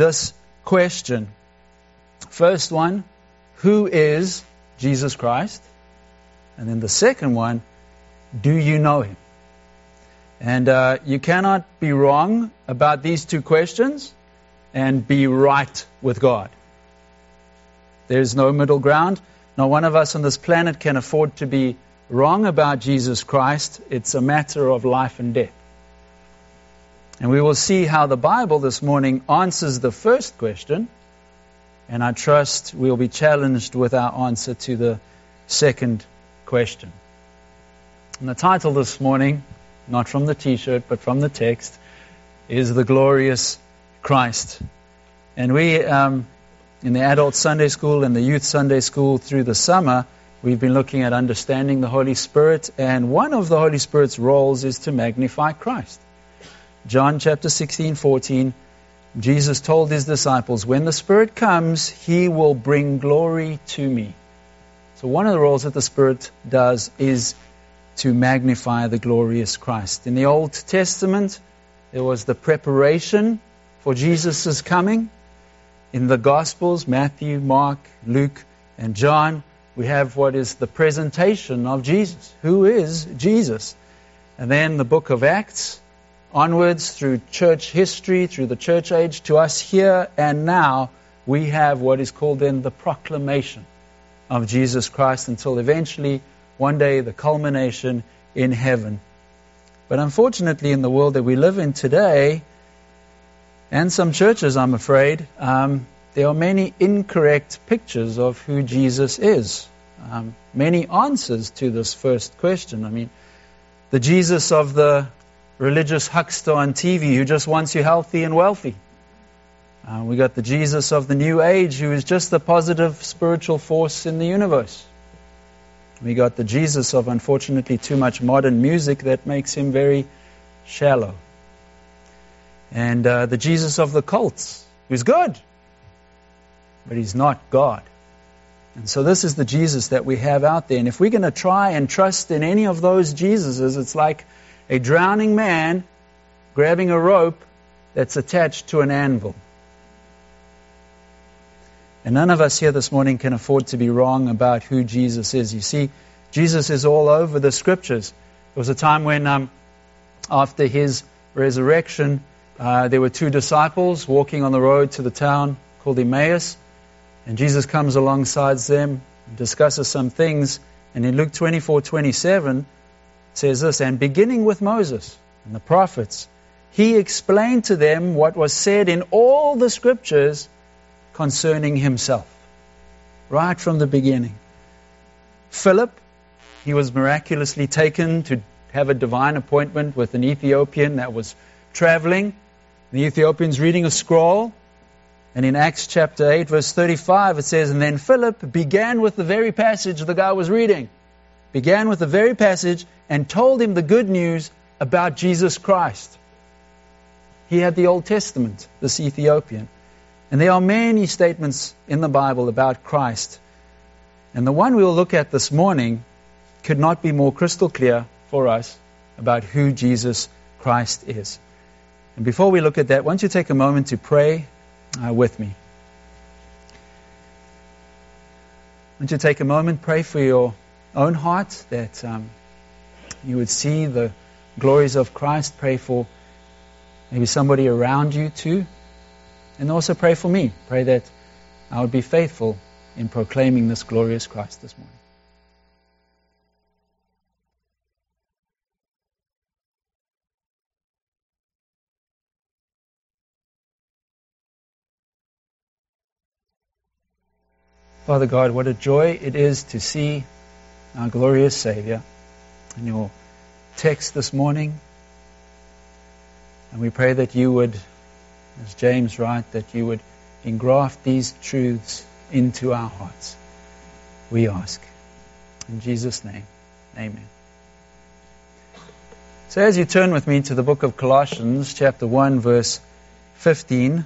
this question. First one, who is Jesus Christ? And then the second one, do you know him? And uh, you cannot be wrong about these two questions and be right with God. There's no middle ground. Not one of us on this planet can afford to be wrong about Jesus Christ. It's a matter of life and death. And we will see how the Bible this morning answers the first question, and I trust we'll be challenged with our answer to the second question. And the title this morning, not from the t shirt, but from the text, is The Glorious Christ. And we, um, in the adult Sunday school and the youth Sunday school through the summer, we've been looking at understanding the Holy Spirit, and one of the Holy Spirit's roles is to magnify Christ. John chapter 16, 14, Jesus told his disciples, When the Spirit comes, he will bring glory to me. So, one of the roles that the Spirit does is to magnify the glorious Christ. In the Old Testament, there was the preparation for Jesus' coming. In the Gospels, Matthew, Mark, Luke, and John, we have what is the presentation of Jesus. Who is Jesus? And then the book of Acts, onwards through church history, through the church age, to us here and now, we have what is called then the proclamation of Jesus Christ until eventually, one day, the culmination in heaven. But unfortunately, in the world that we live in today, and some churches, I'm afraid, um, there are many incorrect pictures of who Jesus is. Um, many answers to this first question. I mean, the Jesus of the religious huckster on TV who just wants you healthy and wealthy. Uh, we got the Jesus of the New Age who is just the positive spiritual force in the universe. We got the Jesus of unfortunately too much modern music that makes him very shallow. And uh, the Jesus of the cults who's good, but he's not God. And so this is the Jesus that we have out there. And if we're going to try and trust in any of those Jesuses, it's like a drowning man grabbing a rope that's attached to an anvil. And none of us here this morning can afford to be wrong about who Jesus is. You see, Jesus is all over the scriptures. There was a time when, um, after his resurrection, uh, there were two disciples walking on the road to the town called Emmaus, and Jesus comes alongside them and discusses some things. And in Luke 24 27, says this, and beginning with Moses and the prophets, he explained to them what was said in all the scriptures concerning himself, right from the beginning. Philip, he was miraculously taken to have a divine appointment with an Ethiopian that was traveling. The Ethiopian's reading a scroll. And in Acts chapter 8, verse 35, it says, And then Philip began with the very passage the guy was reading began with the very passage and told him the good news about Jesus Christ. He had the Old Testament, this Ethiopian. And there are many statements in the Bible about Christ. And the one we'll look at this morning could not be more crystal clear for us about who Jesus Christ is. And before we look at that, why don't you take a moment to pray uh, with me? Why don't you take a moment, pray for your own heart that um, you would see the glories of Christ. Pray for maybe somebody around you too. And also pray for me. Pray that I would be faithful in proclaiming this glorious Christ this morning. Father God, what a joy it is to see our glorious Savior, in your text this morning. And we pray that you would, as James writes, that you would engraft these truths into our hearts. We ask. In Jesus' name, amen. So as you turn with me to the book of Colossians, chapter 1, verse 15,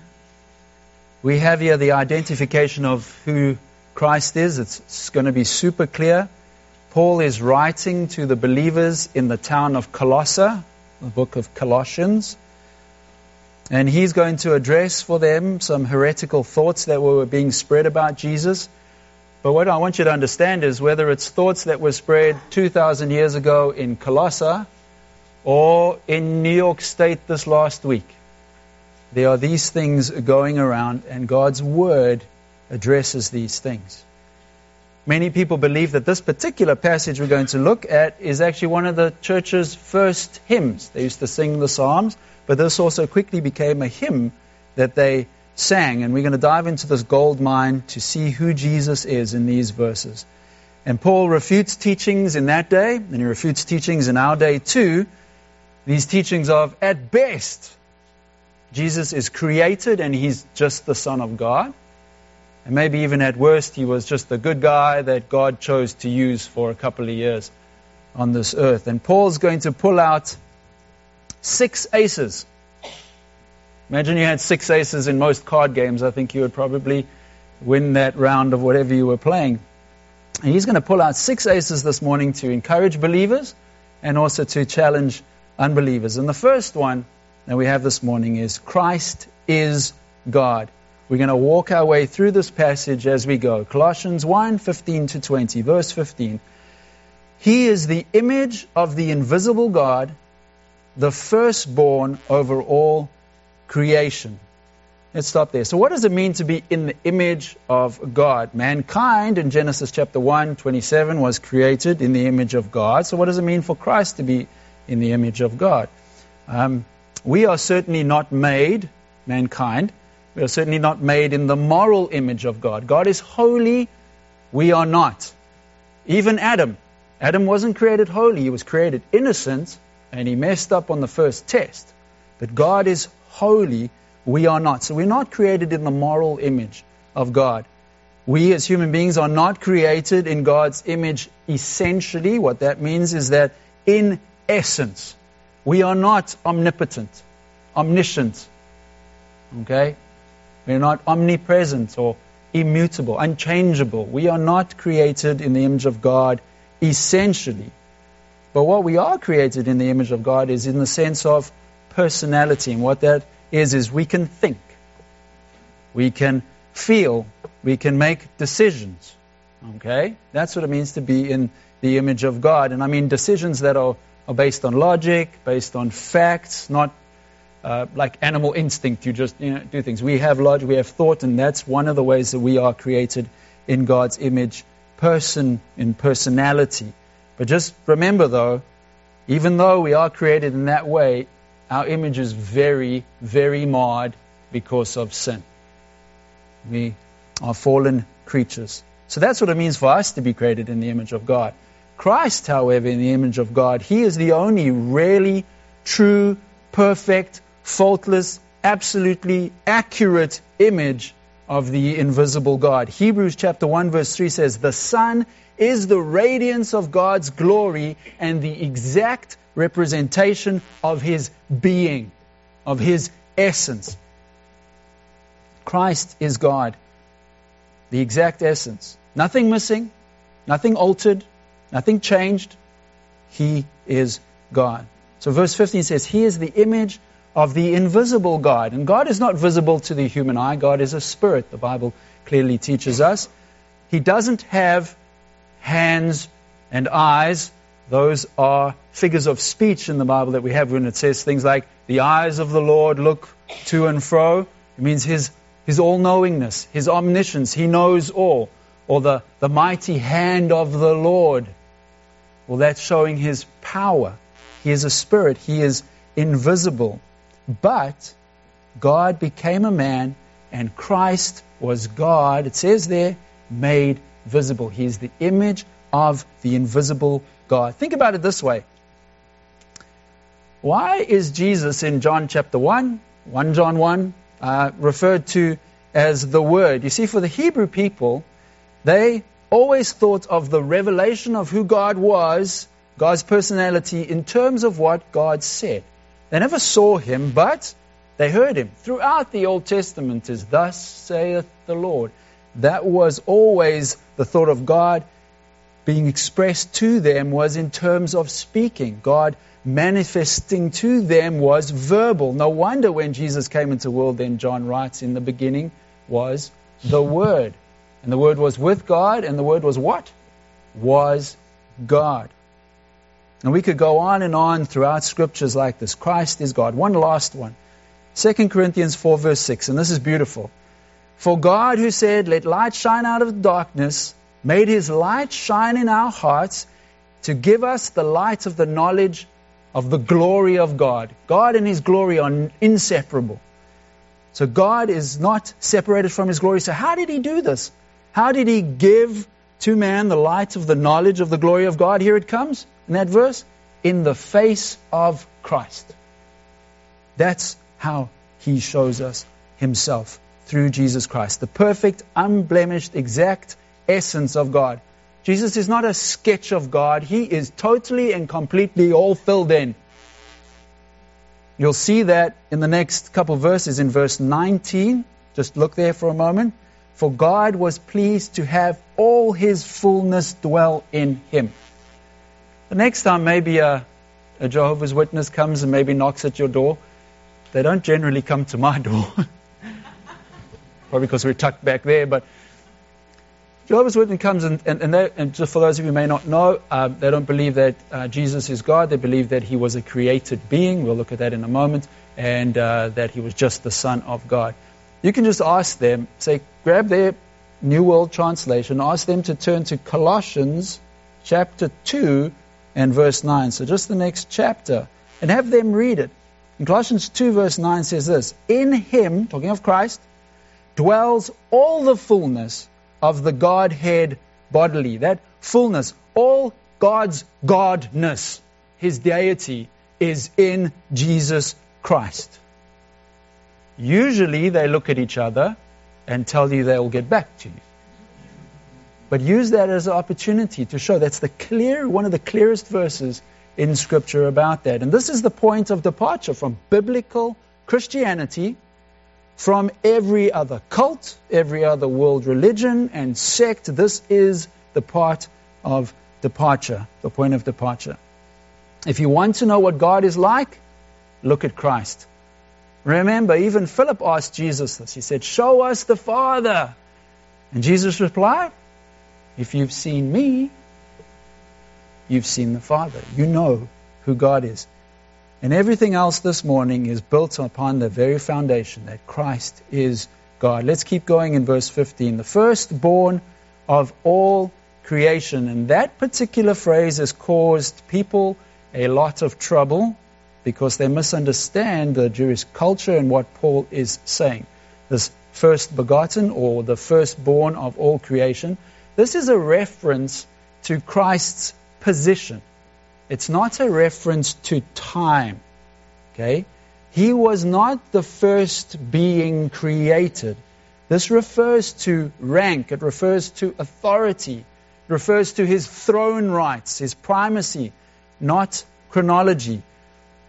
we have here the identification of who Christ is. It's going to be super clear. Paul is writing to the believers in the town of Colossae, the book of Colossians. And he's going to address for them some heretical thoughts that were being spread about Jesus. But what I want you to understand is whether it's thoughts that were spread 2,000 years ago in Colossae or in New York State this last week, there are these things going around, and God's Word addresses these things. Many people believe that this particular passage we're going to look at is actually one of the church's first hymns. They used to sing the Psalms, but this also quickly became a hymn that they sang. And we're going to dive into this gold mine to see who Jesus is in these verses. And Paul refutes teachings in that day, and he refutes teachings in our day too. These teachings of, at best, Jesus is created and he's just the Son of God. And maybe even at worst, he was just a good guy that God chose to use for a couple of years on this earth. And Paul's going to pull out six aces. Imagine you had six aces in most card games. I think you would probably win that round of whatever you were playing. And he's going to pull out six aces this morning to encourage believers and also to challenge unbelievers. And the first one that we have this morning is Christ is God. We're going to walk our way through this passage as we go. Colossians 1 15 to 20, verse 15. He is the image of the invisible God, the firstborn over all creation. Let's stop there. So, what does it mean to be in the image of God? Mankind in Genesis chapter 1 27 was created in the image of God. So, what does it mean for Christ to be in the image of God? Um, we are certainly not made, mankind, we are certainly not made in the moral image of God. God is holy, we are not. Even Adam. Adam wasn't created holy, he was created innocent, and he messed up on the first test. But God is holy, we are not. So we're not created in the moral image of God. We as human beings are not created in God's image essentially. What that means is that in essence, we are not omnipotent, omniscient. Okay? We're not omnipresent or immutable, unchangeable. We are not created in the image of God essentially. But what we are created in the image of God is in the sense of personality. And what that is, is we can think, we can feel, we can make decisions. Okay? That's what it means to be in the image of God. And I mean decisions that are, are based on logic, based on facts, not uh, like animal instinct. You just you know, do things. We have logic, we have thought, and that's one of the ways that we are created in God's image, person in personality. But just remember, though, even though we are created in that way, our image is very, very marred because of sin. We are fallen creatures. So that's what it means for us to be created in the image of God. Christ, however, in the image of God, he is the only really true, perfect, faultless, absolutely accurate image of the invisible God. Hebrews chapter 1 verse 3 says, The Son is the radiance of God's glory and the exact representation of His being, of His essence. Christ is God, the exact essence. Nothing missing, nothing altered, nothing changed. He is God. So verse 15 says, He is the image of the invisible God. And God is not visible to the human eye. God is a spirit, the Bible clearly teaches us. He doesn't have hands and eyes. Those are figures of speech in the Bible that we have when it says things like, the eyes of the Lord look to and fro. It means his, his all knowingness, his omniscience. He knows all. Or the, the mighty hand of the Lord. Well, that's showing his power. He is a spirit, he is invisible. But God became a man, and Christ was God, it says there, made visible. He is the image of the invisible God. Think about it this way. Why is Jesus in John chapter 1, 1 John 1, uh, referred to as the Word? You see, for the Hebrew people, they always thought of the revelation of who God was, God's personality, in terms of what God said. They never saw him, but they heard him. Throughout the Old Testament is thus saith the Lord. That was always the thought of God being expressed to them was in terms of speaking. God manifesting to them was verbal. No wonder when Jesus came into the world, then John writes, in the beginning was the Word. And the Word was with God, and the Word was what? Was God. And we could go on and on throughout scriptures like this. Christ is God. One last one. 2 Corinthians 4, verse 6, and this is beautiful. For God, who said, Let light shine out of darkness, made his light shine in our hearts to give us the light of the knowledge of the glory of God. God and his glory are inseparable. So God is not separated from his glory. So how did he do this? How did he give to man the light of the knowledge of the glory of God? Here it comes in that verse. In the face of Christ. That's how he shows us himself through Jesus Christ. The perfect, unblemished, exact essence of God. Jesus is not a sketch of God. He is totally and completely all filled in. You'll see that in the next couple verses in verse 19. Just look there for a moment. For God was pleased to have all his fullness dwell in him. The next time maybe a, a Jehovah's Witness comes and maybe knocks at your door, they don't generally come to my door. Probably because we're tucked back there, but Jehovah's Witness comes and, and, and, they, and, just for those of you who may not know, um, they don't believe that uh, Jesus is God. They believe that he was a created being. We'll look at that in a moment. And uh, that he was just the Son of God. You can just ask them, say, grab their New World Translation, ask them to turn to Colossians chapter 2 and verse 9. So just the next chapter. And have them read it. In Colossians 2 verse 9 says this, In him, talking of Christ, dwells all the fullness of the Godhead bodily. That fullness, all God's Godness, His deity, is in Jesus Christ. Usually they look at each other and tell you they will get back to you. But use that as an opportunity to show that's the clear, one of the clearest verses in Scripture about that. And this is the point of departure from biblical Christianity from every other cult, every other world religion and sect. This is the part of departure, the point of departure. If you want to know what God is like, look at Christ. Remember, even Philip asked Jesus this. He said, Show us the Father. And Jesus replied, If you've seen me, you've seen the Father. You know who God is. And everything else this morning is built upon the very foundation that Christ is God. Let's keep going in verse 15. The firstborn of all creation. And that particular phrase has caused people a lot of trouble because they misunderstand the Jewish culture and what Paul is saying. This first begotten or the firstborn of all creation. This is a reference to Christ's position. It's not a reference to time. Okay? He was not the first being created. This refers to rank, it refers to authority, it refers to his throne rights, his primacy, not chronology.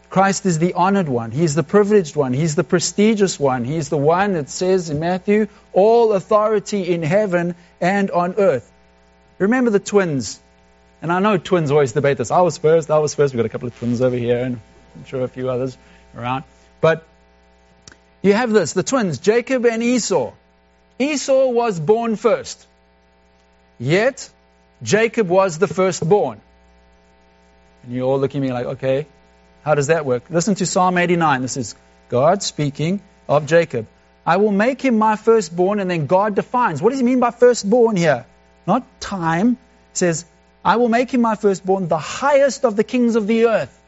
Christ is the honored one. He's the privileged one. He's the prestigious one. He's the one that says in Matthew, all authority in heaven and on earth. Remember the twins and I know twins always debate this. I was first, I was first. We've got a couple of twins over here, and I'm sure a few others around. But you have this the twins, Jacob and Esau. Esau was born first. Yet, Jacob was the firstborn. And you're all look at me like, okay, how does that work? Listen to Psalm 89. This is God speaking of Jacob. I will make him my firstborn, and then God defines. What does he mean by firstborn here? Not time. It says, I will make him my firstborn, the highest of the kings of the earth.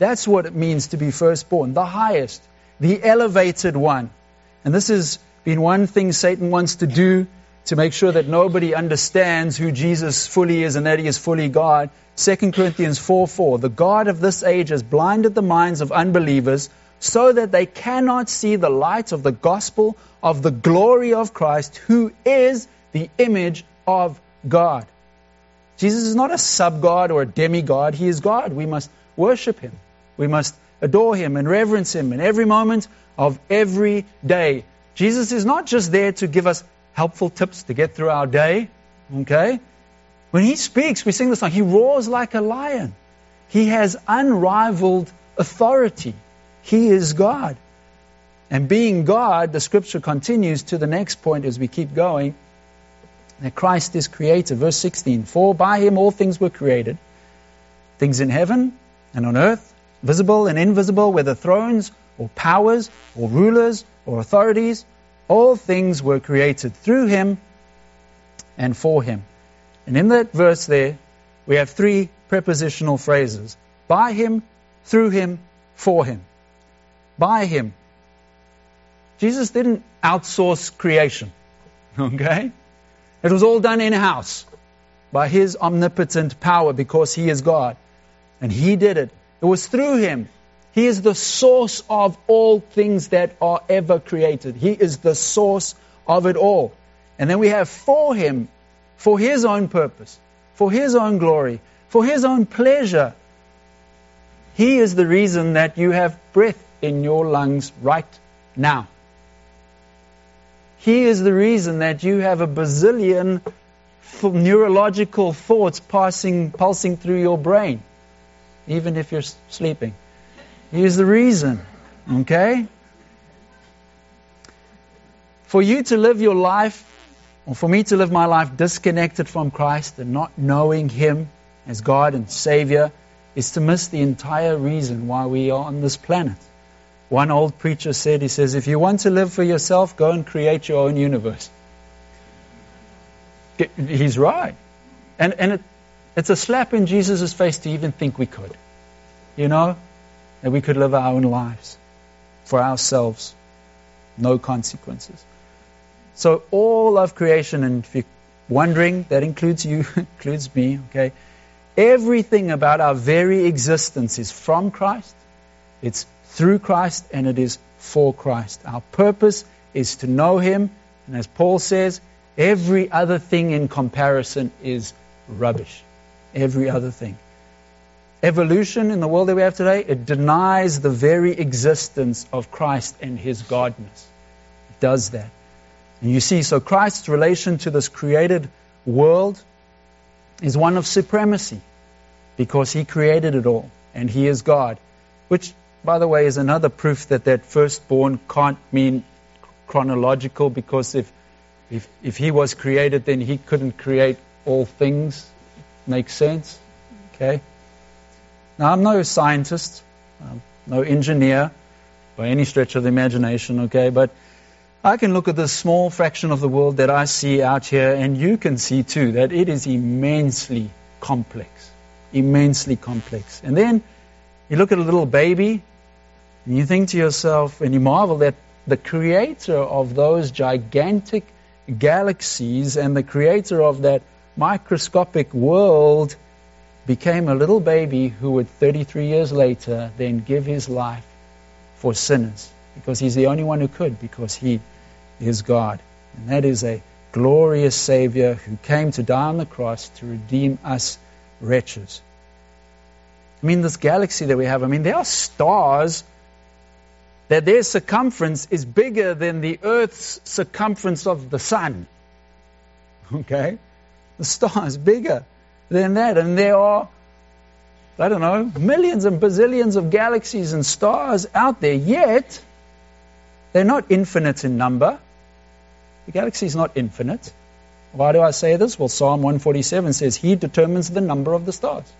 That's what it means to be firstborn, the highest, the elevated one. And this has been one thing Satan wants to do to make sure that nobody understands who Jesus fully is and that he is fully God. 2 Corinthians 4 4. The God of this age has blinded the minds of unbelievers so that they cannot see the light of the gospel of the glory of Christ, who is the image of God. Jesus is not a sub God or a demigod. He is God. We must worship him. We must adore him and reverence him in every moment of every day. Jesus is not just there to give us helpful tips to get through our day, okay? When he speaks, we sing the song, he roars like a lion. He has unrivaled authority. He is God. And being God, the scripture continues to the next point as we keep going that Christ is creator. Verse 16 For by him all things were created, things in heaven and on earth, visible and invisible, whether thrones or powers or rulers or authorities, all things were created through him and for him. And in that verse there, we have three prepositional phrases by him, through him, for him. By him. Jesus didn't outsource creation. Okay? It was all done in house by his omnipotent power because he is God. And he did it. It was through him. He is the source of all things that are ever created. He is the source of it all. And then we have for him, for his own purpose, for his own glory, for his own pleasure. He is the reason that you have breath in your lungs right now. He is the reason that you have a bazillion neurological thoughts passing, pulsing through your brain, even if you're sleeping. He is the reason. Okay? For you to live your life, or for me to live my life disconnected from Christ and not knowing Him as God and Savior, is to miss the entire reason why we are on this planet. One old preacher said, he says, if you want to live for yourself, go and create your own universe. He's right. And, and it, it's a slap in Jesus' face to even think we could. You know? That we could live our own lives for ourselves. No consequences. So all of creation, and if you're wondering, that includes you, includes me, okay? Everything about our very existence is from Christ. It's through Christ and it is for Christ. Our purpose is to know Him, and as Paul says, every other thing in comparison is rubbish. Every other thing. Evolution in the world that we have today, it denies the very existence of Christ and His Godness. It does that. And you see, so Christ's relation to this created world is one of supremacy because He created it all and He is God, which by the way, is another proof that that firstborn can't mean chronological because if, if, if he was created, then he couldn't create all things. Makes sense? Okay? Now, I'm no scientist, I'm no engineer by any stretch of the imagination, okay? But I can look at this small fraction of the world that I see out here, and you can see too that it is immensely complex. Immensely complex. And then you look at a little baby, and you think to yourself, and you marvel that the creator of those gigantic galaxies and the creator of that microscopic world became a little baby who would 33 years later then give his life for sinners because he's the only one who could because he is God. And that is a glorious Savior who came to die on the cross to redeem us wretches. I mean, this galaxy that we have, I mean, there are stars that their circumference is bigger than the Earth's circumference of the sun. Okay? The star is bigger than that. And there are, I don't know, millions and bazillions of galaxies and stars out there. Yet, they're not infinite in number. The galaxy is not infinite. Why do I say this? Well, Psalm 147 says, He determines the number of the stars.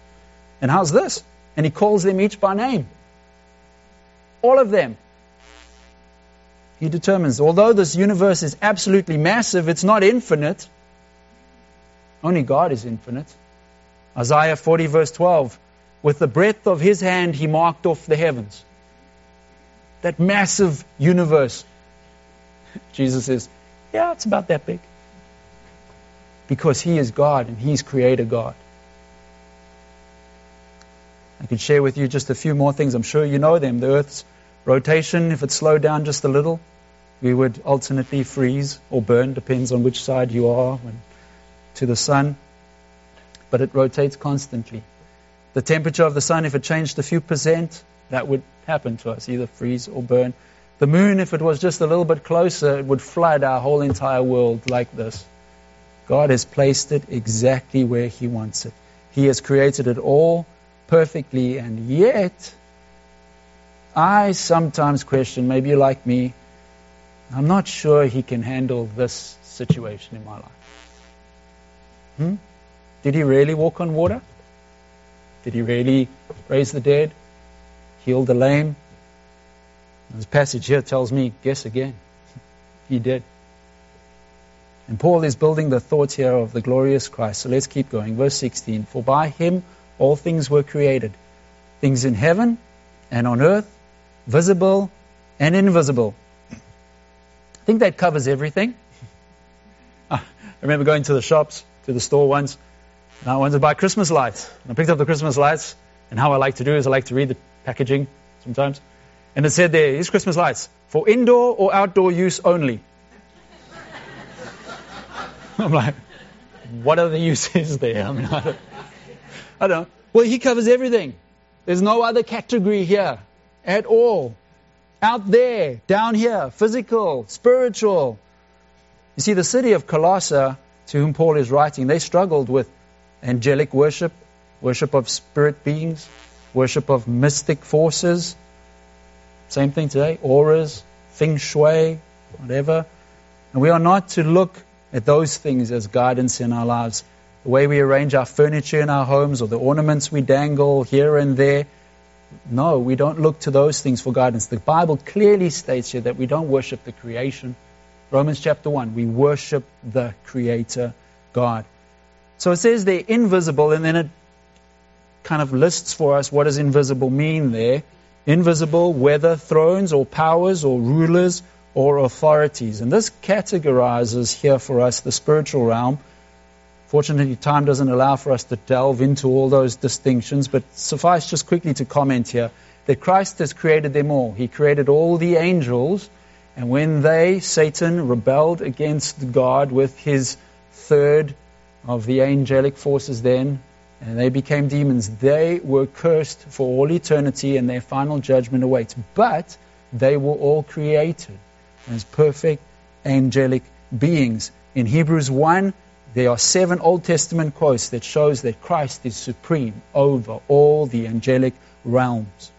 And how's this? And He calls them each by name. All of them. He determines. Although this universe is absolutely massive, it's not infinite. Only God is infinite. Isaiah 40, verse 12. With the breadth of his hand, he marked off the heavens. That massive universe. Jesus says, Yeah, it's about that big. Because he is God and he's creator God. I could share with you just a few more things. I'm sure you know them. The Earth's rotation, if it slowed down just a little, we would alternately freeze or burn, depends on which side you are to the sun. But it rotates constantly. The temperature of the sun, if it changed a few percent, that would happen to us, either freeze or burn. The moon, if it was just a little bit closer, it would flood our whole entire world like this. God has placed it exactly where He wants it. He has created it all perfectly, and yet, I sometimes question, maybe you're like me, I'm not sure He can handle this situation in my life. Hmm? Did He really walk on water? Did He really raise the dead? Heal the lame? This passage here tells me, guess again. He did. And Paul is building the thought here of the glorious Christ. So let's keep going. Verse 16 For by him all things were created, things in heaven and on earth, visible and invisible. I think that covers everything. I remember going to the shops, to the store once, and I wanted to buy Christmas lights. And I picked up the Christmas lights, and how I like to do is I like to read the packaging sometimes. And it said there, here's Christmas lights for indoor or outdoor use only. I'm like, what are the uses there? I mean, I don't, I don't. Well, he covers everything. There's no other category here at all. Out there, down here, physical, spiritual. You see, the city of Colossae, to whom Paul is writing, they struggled with angelic worship, worship of spirit beings, worship of mystic forces. Same thing today, auras, feng shui, whatever. And we are not to look at those things as guidance in our lives. The way we arrange our furniture in our homes or the ornaments we dangle here and there. No, we don't look to those things for guidance. The Bible clearly states here that we don't worship the creation. Romans chapter 1, we worship the Creator God. So it says they're invisible, and then it kind of lists for us what does invisible mean there. Invisible, whether thrones or powers or rulers or authorities. And this categorizes here for us the spiritual realm. Fortunately, time doesn't allow for us to delve into all those distinctions, but suffice just quickly to comment here that Christ has created them all. He created all the angels, and when they, Satan, rebelled against God with his third of the angelic forces then, and they became demons, they were cursed for all eternity, and their final judgment awaits. But they were all created as perfect angelic beings. In Hebrews 1, there are seven Old Testament quotes that shows that Christ is supreme over all the angelic realms.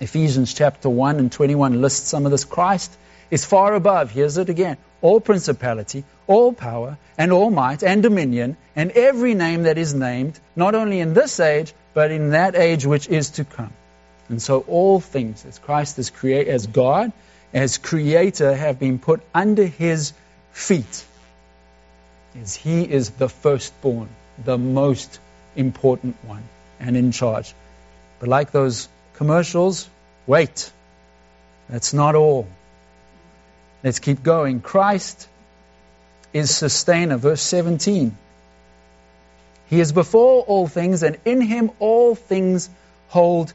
Ephesians chapter 1 and 21 lists some of this. Christ is far above, here's it again, all principality, all power, and all might, and dominion, and every name that is named, not only in this age, but in that age which is to come. And so all things, as Christ is create as God, as creator have been put under his feet. As he is the firstborn, the most important one, and in charge. But like those commercials, wait. That's not all. Let's keep going. Christ is sustainer. Verse 17. He is before all things, and in him all things hold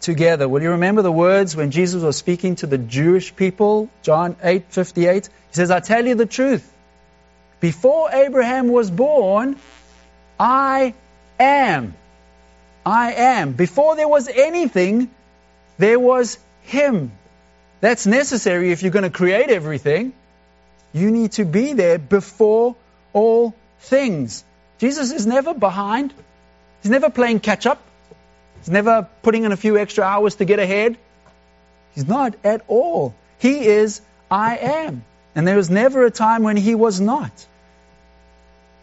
together. Will you remember the words when Jesus was speaking to the Jewish people? John 8:58. He says, "I tell you the truth. Before Abraham was born, I am. I am. Before there was anything, there was him." That's necessary if you're going to create everything. You need to be there before all things. Jesus is never behind. He's never playing catch up. He's never putting in a few extra hours to get ahead. He's not at all. He is I am. And there was never a time when he was not.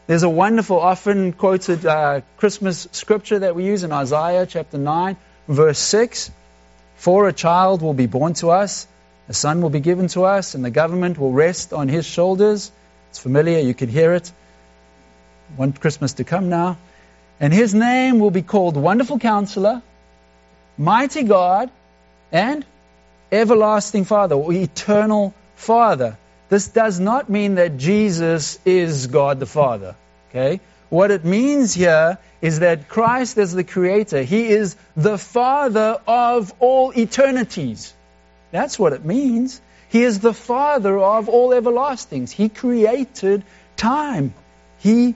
There's a wonderful, often quoted uh, Christmas scripture that we use in Isaiah chapter 9, verse 6. For a child will be born to us, a son will be given to us, and the government will rest on his shoulders. It's familiar, you could hear it. One Christmas to come now. And his name will be called Wonderful Counselor, Mighty God, and Everlasting Father, or Eternal Father. This does not mean that Jesus is God the Father. Okay? What it means here is that Christ is the Creator. He is the Father of all eternities. That's what it means. He is the Father of all everlastings. He created time. He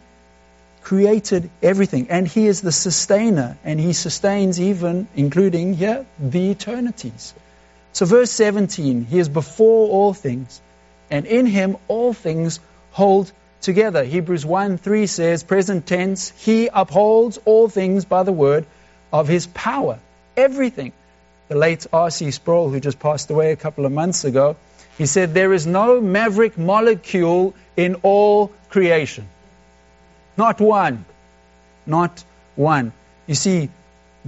created everything. And He is the sustainer. And He sustains even, including here, the eternities. So, verse 17 He is before all things, and in Him all things hold together. Hebrews 1 3 says, present tense, He upholds all things by the word of His power. Everything. The late R.C. Sproul, who just passed away a couple of months ago, he said, There is no maverick molecule in all creation. Not one. Not one. You see,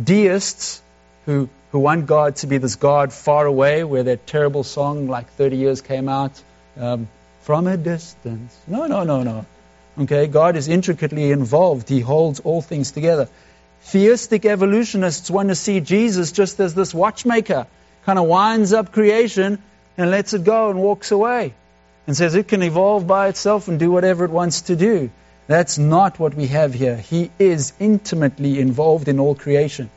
deists who, who want God to be this God far away, where that terrible song like 30 years came out, um, from a distance. No, no, no, no. Okay, God is intricately involved. He holds all things together. Theistic evolutionists want to see Jesus just as this watchmaker, kind of winds up creation and lets it go and walks away and says it can evolve by itself and do whatever it wants to do. That's not what we have here. He is intimately involved in all creation,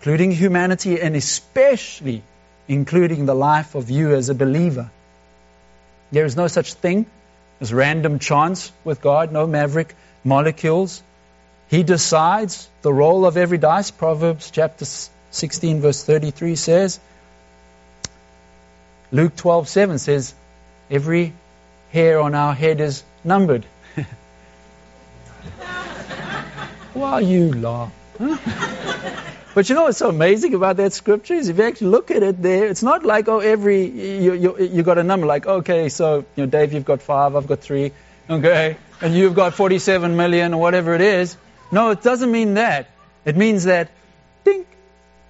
including humanity and especially including the life of you as a believer. There is no such thing as random chance with God, no maverick molecules. He decides the roll of every dice. Proverbs chapter 16, verse 33 says. Luke 12:7 says, Every hair on our head is numbered. Why you laugh? But you know what's so amazing about that scripture is if you actually look at it there, it's not like, oh, every, you, you, you got a number, like, okay, so, you know, Dave, you've got five, I've got three, okay, and you've got 47 million or whatever it is. No, it doesn't mean that. It means that, ding,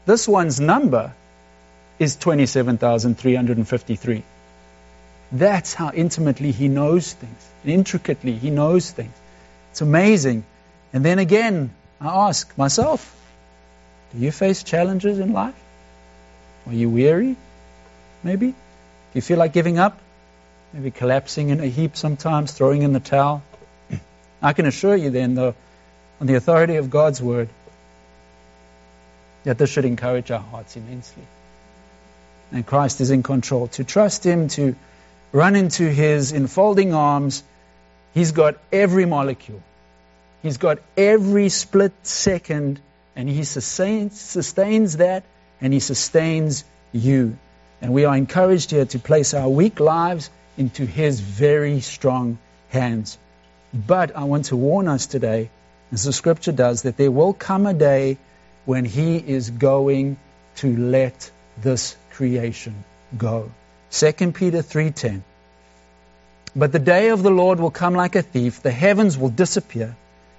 this one's number is 27,353. That's how intimately he knows things. Intricately, he knows things. It's amazing. And then again, I ask myself, do you face challenges in life? Are you weary? Maybe? Do you feel like giving up? Maybe collapsing in a heap sometimes, throwing in the towel? I can assure you then, though, on the authority of God's word, that this should encourage our hearts immensely. And Christ is in control. To trust Him, to run into His enfolding arms, He's got every molecule. He's got every split second and He sustains, sustains that, and He sustains you. And we are encouraged here to place our weak lives into His very strong hands. But I want to warn us today, as the scripture does, that there will come a day when He is going to let this creation go. 2 Peter 3:10 But the day of the Lord will come like a thief the heavens will disappear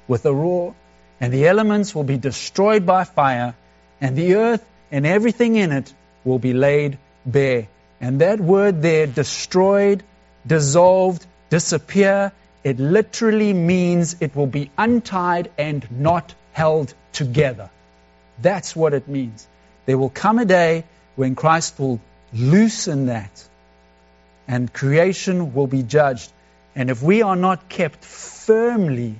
with a roar and the elements will be destroyed by fire, and the earth and everything in it will be laid bare. And that word there, destroyed, dissolved, disappear, it literally means it will be untied and not held together. That's what it means. There will come a day when Christ will loosen that and creation will be judged. And if we are not kept firmly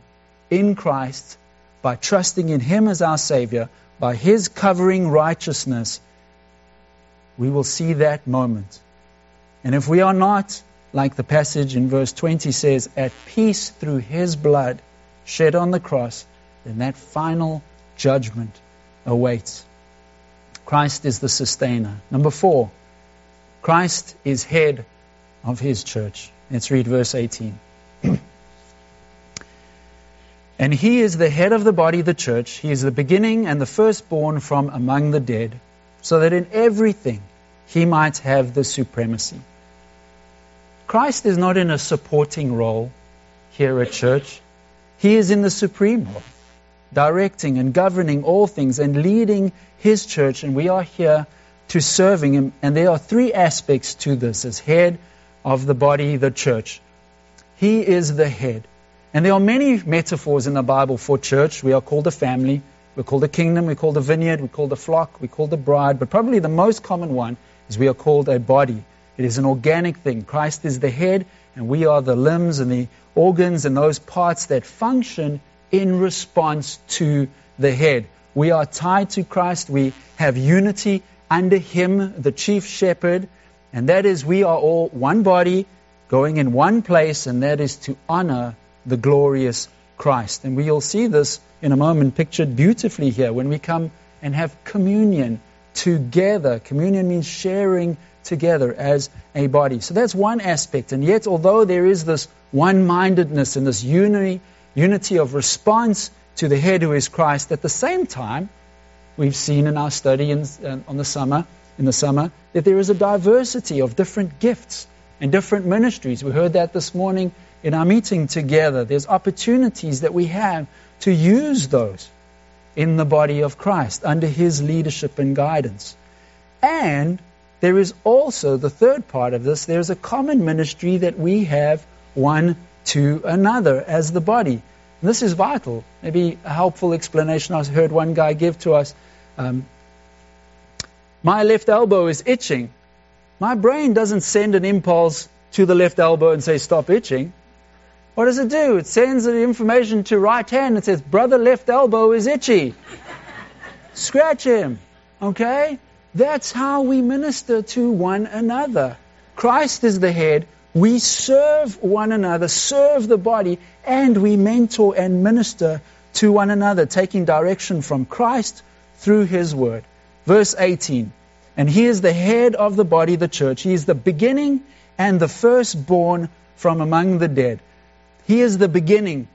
in Christ, by trusting in Him as our Savior, by His covering righteousness, we will see that moment. And if we are not, like the passage in verse 20 says, at peace through His blood shed on the cross, then that final judgment awaits. Christ is the sustainer. Number four, Christ is head of His church. Let's read verse 18. And he is the head of the body, the church. He is the beginning and the firstborn from among the dead, so that in everything he might have the supremacy. Christ is not in a supporting role here at church. He is in the supreme role, directing and governing all things and leading his church, and we are here to serving him. And there are three aspects to this as head of the body, the church. He is the head. And there are many metaphors in the Bible for church. We are called a family, we're called a kingdom, we're called a vineyard, we're called a flock, we're called a bride. But probably the most common one is we are called a body. It is an organic thing. Christ is the head, and we are the limbs and the organs and those parts that function in response to the head. We are tied to Christ. We have unity under Him, the chief shepherd, and that is we are all one body going in one place, and that is to honor the glorious Christ. And we'll see this in a moment pictured beautifully here when we come and have communion together. Communion means sharing together as a body. So that's one aspect. And yet, although there is this one mindedness and this unity, unity of response to the head who is Christ, at the same time, we've seen in our study in, uh, on the summer, in the summer, that there is a diversity of different gifts and different ministries. We heard that this morning in our meeting together. There's opportunities that we have to use those in the body of Christ under His leadership and guidance. And there is also the third part of this there's a common ministry that we have one to another as the body. And this is vital. Maybe a helpful explanation I heard one guy give to us. Um, my left elbow is itching. My brain doesn't send an impulse to the left elbow and say, stop itching. What does it do? It sends the information to right hand and says, brother left elbow is itchy. Scratch him. Okay? That's how we minister to one another. Christ is the head. We serve one another, serve the body, and we mentor and minister to one another, taking direction from Christ through His Word. Verse 18. And He is the head of the body, the church. He is the beginning and the firstborn from among the dead. He is the beginning.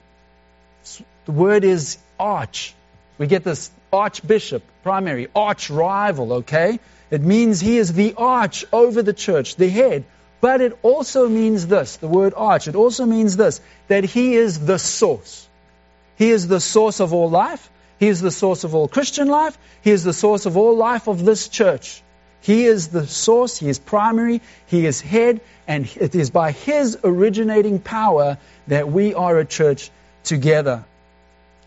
The word is arch. We get this archbishop, primary, arch rival, okay? It means he is the arch over the church, the head. But it also means this, the word arch, it also means this, that he is the source. He is the source of all life. He is the source of all Christian life. He is the source of all life of this church. He is the source. He is primary. He is head. And it is by His originating power that we are a church together.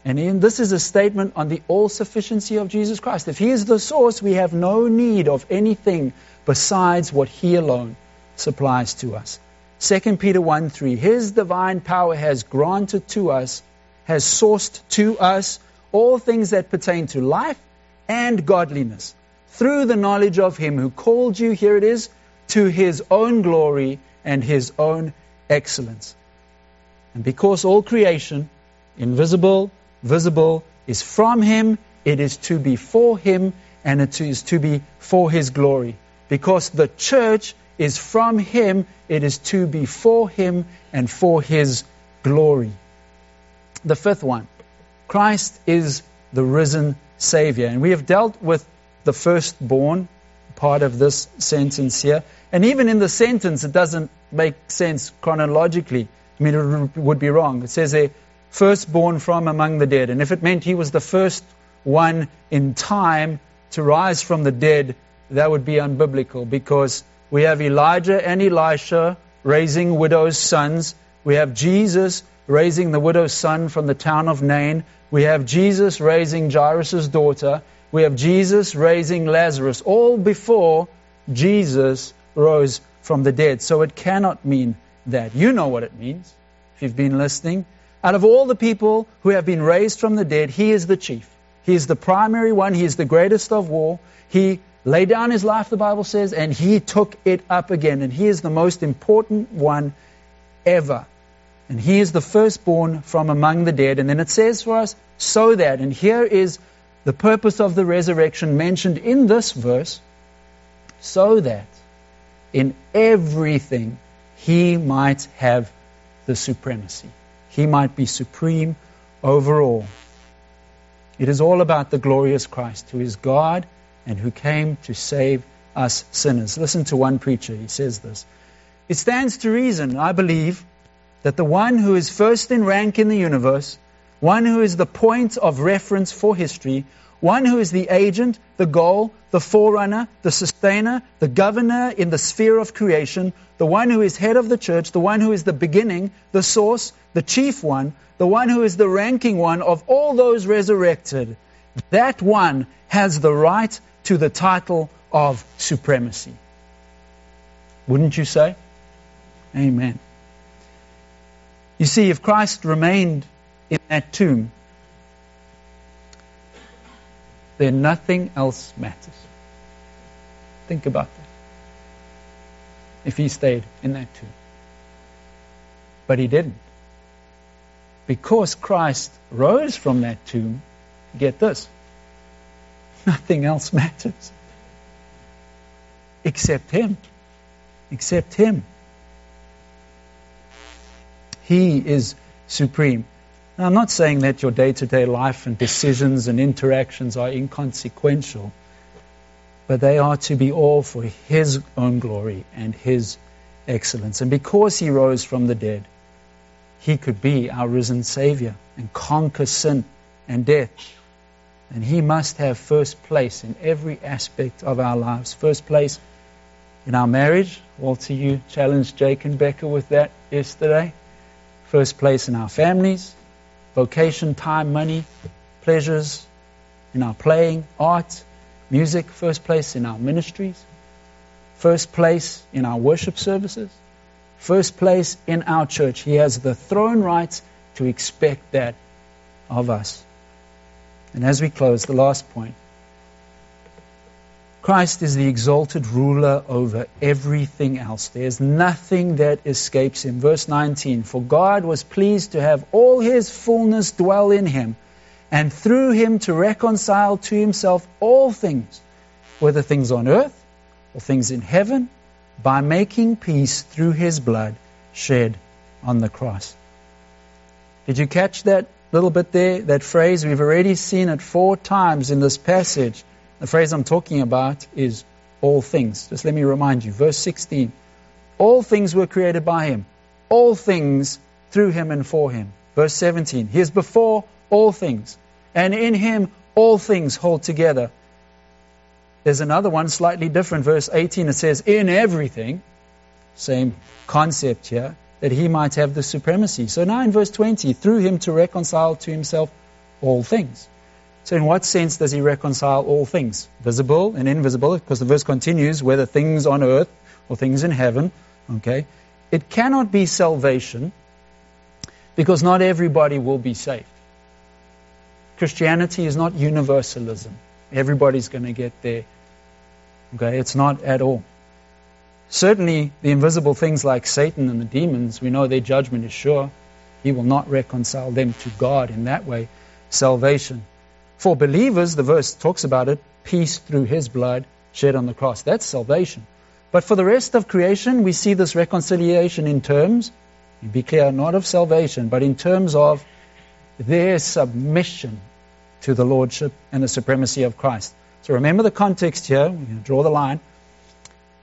And in, this is a statement on the all sufficiency of Jesus Christ. If He is the source, we have no need of anything besides what He alone supplies to us. 2 Peter 1 3. His divine power has granted to us, has sourced to us all things that pertain to life and godliness through the knowledge of Him who called you, here it is, to His own glory and His own excellence. And because all creation, invisible, visible, is from Him, it is to be for Him and it is to be for His glory. Because the church is from Him, it is to be for Him and for His glory. The fifth one Christ is the risen Savior. And we have dealt with the firstborn part of this sentence here. And even in the sentence, it doesn't make sense chronologically. I mean, it would be wrong. It says a firstborn from among the dead. And if it meant he was the first one in time to rise from the dead, that would be unbiblical because we have Elijah and Elisha raising widows' sons. We have Jesus raising the widow's son from the town of Nain. We have Jesus raising Jairus' daughter. We have Jesus raising Lazarus, all before Jesus rose from the dead. So it cannot mean that. You know what it means if you've been listening. Out of all the people who have been raised from the dead, he is the chief. He is the primary one. He is the greatest of all. He laid down his life, the Bible says, and he took it up again. And he is the most important one ever. And he is the firstborn from among the dead. And then it says for us, so that, and here is the purpose of the resurrection mentioned in this verse, so that in everything he might have the supremacy. He might be supreme over all. It is all about the glorious Christ, who is God and who came to save us sinners. Listen to one preacher, he says this. It stands to reason, I believe, that the one who is first in rank in the universe, one who is the point of reference for history, one who is the agent, the goal, the forerunner, the sustainer, the governor in the sphere of creation, the one who is head of the church, the one who is the beginning, the source, the chief one, the one who is the ranking one of all those resurrected. That one has the right to the title of supremacy. Wouldn't you say? Amen. You see, if Christ remained in that tomb, then nothing else matters. Think about that. If he stayed in that tomb. But he didn't. Because Christ rose from that tomb, get this, nothing else matters. except Him. Except Him. He is supreme. Now, I'm not saying that your day to day life and decisions and interactions are inconsequential, but they are to be all for His own glory and His excellence. And because He rose from the dead, He could be our risen Savior and conquer sin and death. And He must have first place in every aspect of our lives. First place in our marriage. Walter, you challenged Jake and Becca with that yesterday. First place in our families, vocation, time, money, pleasures, in our playing, art, music, first place in our ministries, first place in our worship services, first place in our church. He has the throne rights to expect that of us. And as we close, the last point Christ is the exalted ruler over everything else. There's nothing that escapes him. Verse 19 For God was pleased to have all his fullness dwell in him, and through him to reconcile to himself all things, whether things on earth or things in heaven, by making peace through his blood shed on the cross. Did you catch that little bit there? That phrase? We've already seen it four times in this passage. The phrase I'm talking about is all things. Just let me remind you. Verse 16. All things were created by him. All things through him and for him. Verse 17. He is before all things. And in him all things hold together. There's another one slightly different. Verse 18. It says, in everything. Same concept here. That he might have the supremacy. So now in verse 20. Through him to reconcile to himself all things. So, in what sense does he reconcile all things, visible and invisible? Because the verse continues, whether things on earth or things in heaven. Okay, it cannot be salvation because not everybody will be saved. Christianity is not universalism. Everybody's going to get there. Okay, it's not at all. Certainly, the invisible things like Satan and the demons, we know their judgment is sure. He will not reconcile them to God in that way. Salvation for believers, the verse talks about it, peace through his blood shed on the cross. That's salvation. But for the rest of creation, we see this reconciliation in terms, be clear, not of salvation, but in terms of their submission to the lordship and the supremacy of Christ. So remember the context here. We're going to draw the line.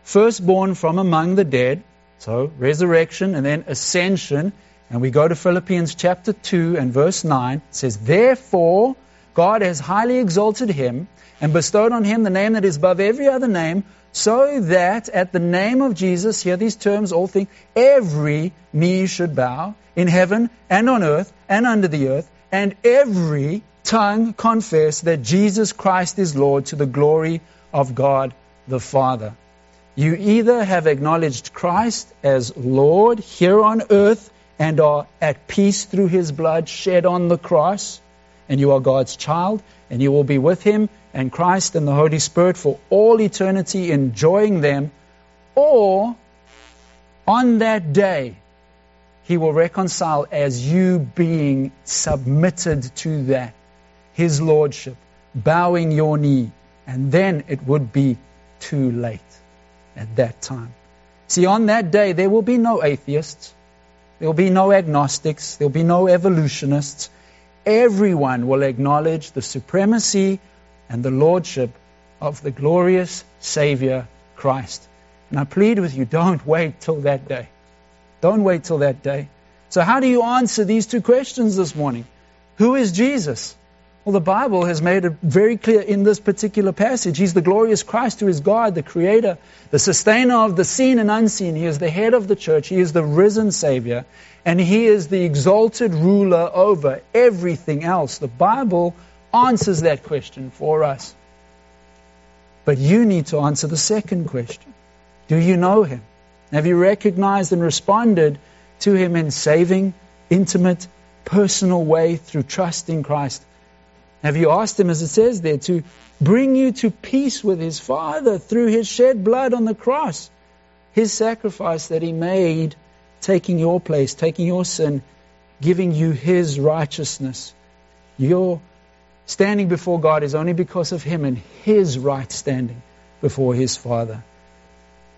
Firstborn from among the dead, so resurrection and then ascension. And we go to Philippians chapter 2 and verse 9. It says, Therefore, God has highly exalted him and bestowed on him the name that is above every other name, so that at the name of Jesus, hear these terms, all things, every knee should bow in heaven and on earth and under the earth, and every tongue confess that Jesus Christ is Lord to the glory of God the Father. You either have acknowledged Christ as Lord here on earth and are at peace through his blood shed on the cross, and you are God's child, and you will be with Him and Christ and the Holy Spirit for all eternity, enjoying them, or on that day, He will reconcile as you being submitted to that, His Lordship, bowing your knee, and then it would be too late at that time. See, on that day, there will be no atheists. There will be no agnostics. There will be no evolutionists everyone will acknowledge the supremacy and the lordship of the glorious Savior Christ. And I plead with you, don't wait till that day. Don't wait till that day. So, how do you answer these two questions this morning? Who is Jesus? Well, the Bible has made it very clear in this particular passage. He's the glorious Christ who is God, the Creator, the sustainer of the seen and unseen. He is the head of the church. He is the risen Savior. And He is the exalted ruler over everything else. The Bible answers that question for us. But you need to answer the second question Do you know Him? Have you recognized and responded to Him in saving, intimate, personal way through trusting Christ? Have you asked him, as it says there, to bring you to peace with his Father through his shed blood on the cross? His sacrifice that he made, taking your place, taking your sin, giving you his righteousness. Your standing before God is only because of him and his right standing before his Father.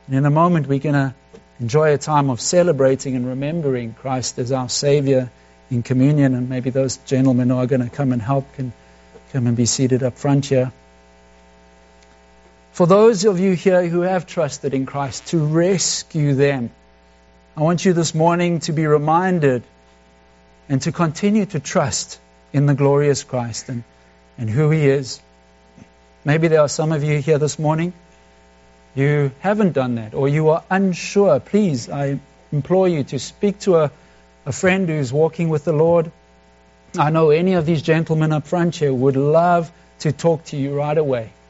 And in a moment, we're going to enjoy a time of celebrating and remembering Christ as our Savior in communion. And maybe those gentlemen who are going to come and help can come and be seated up front here. For those of you here who have trusted in Christ, to rescue them, I want you this morning to be reminded and to continue to trust in the glorious Christ and, and who He is. Maybe there are some of you here this morning you haven't done that or you are unsure, please, I implore you to speak to a, a friend who's walking with the Lord. I know any of these gentlemen up front here would love to talk to you right away.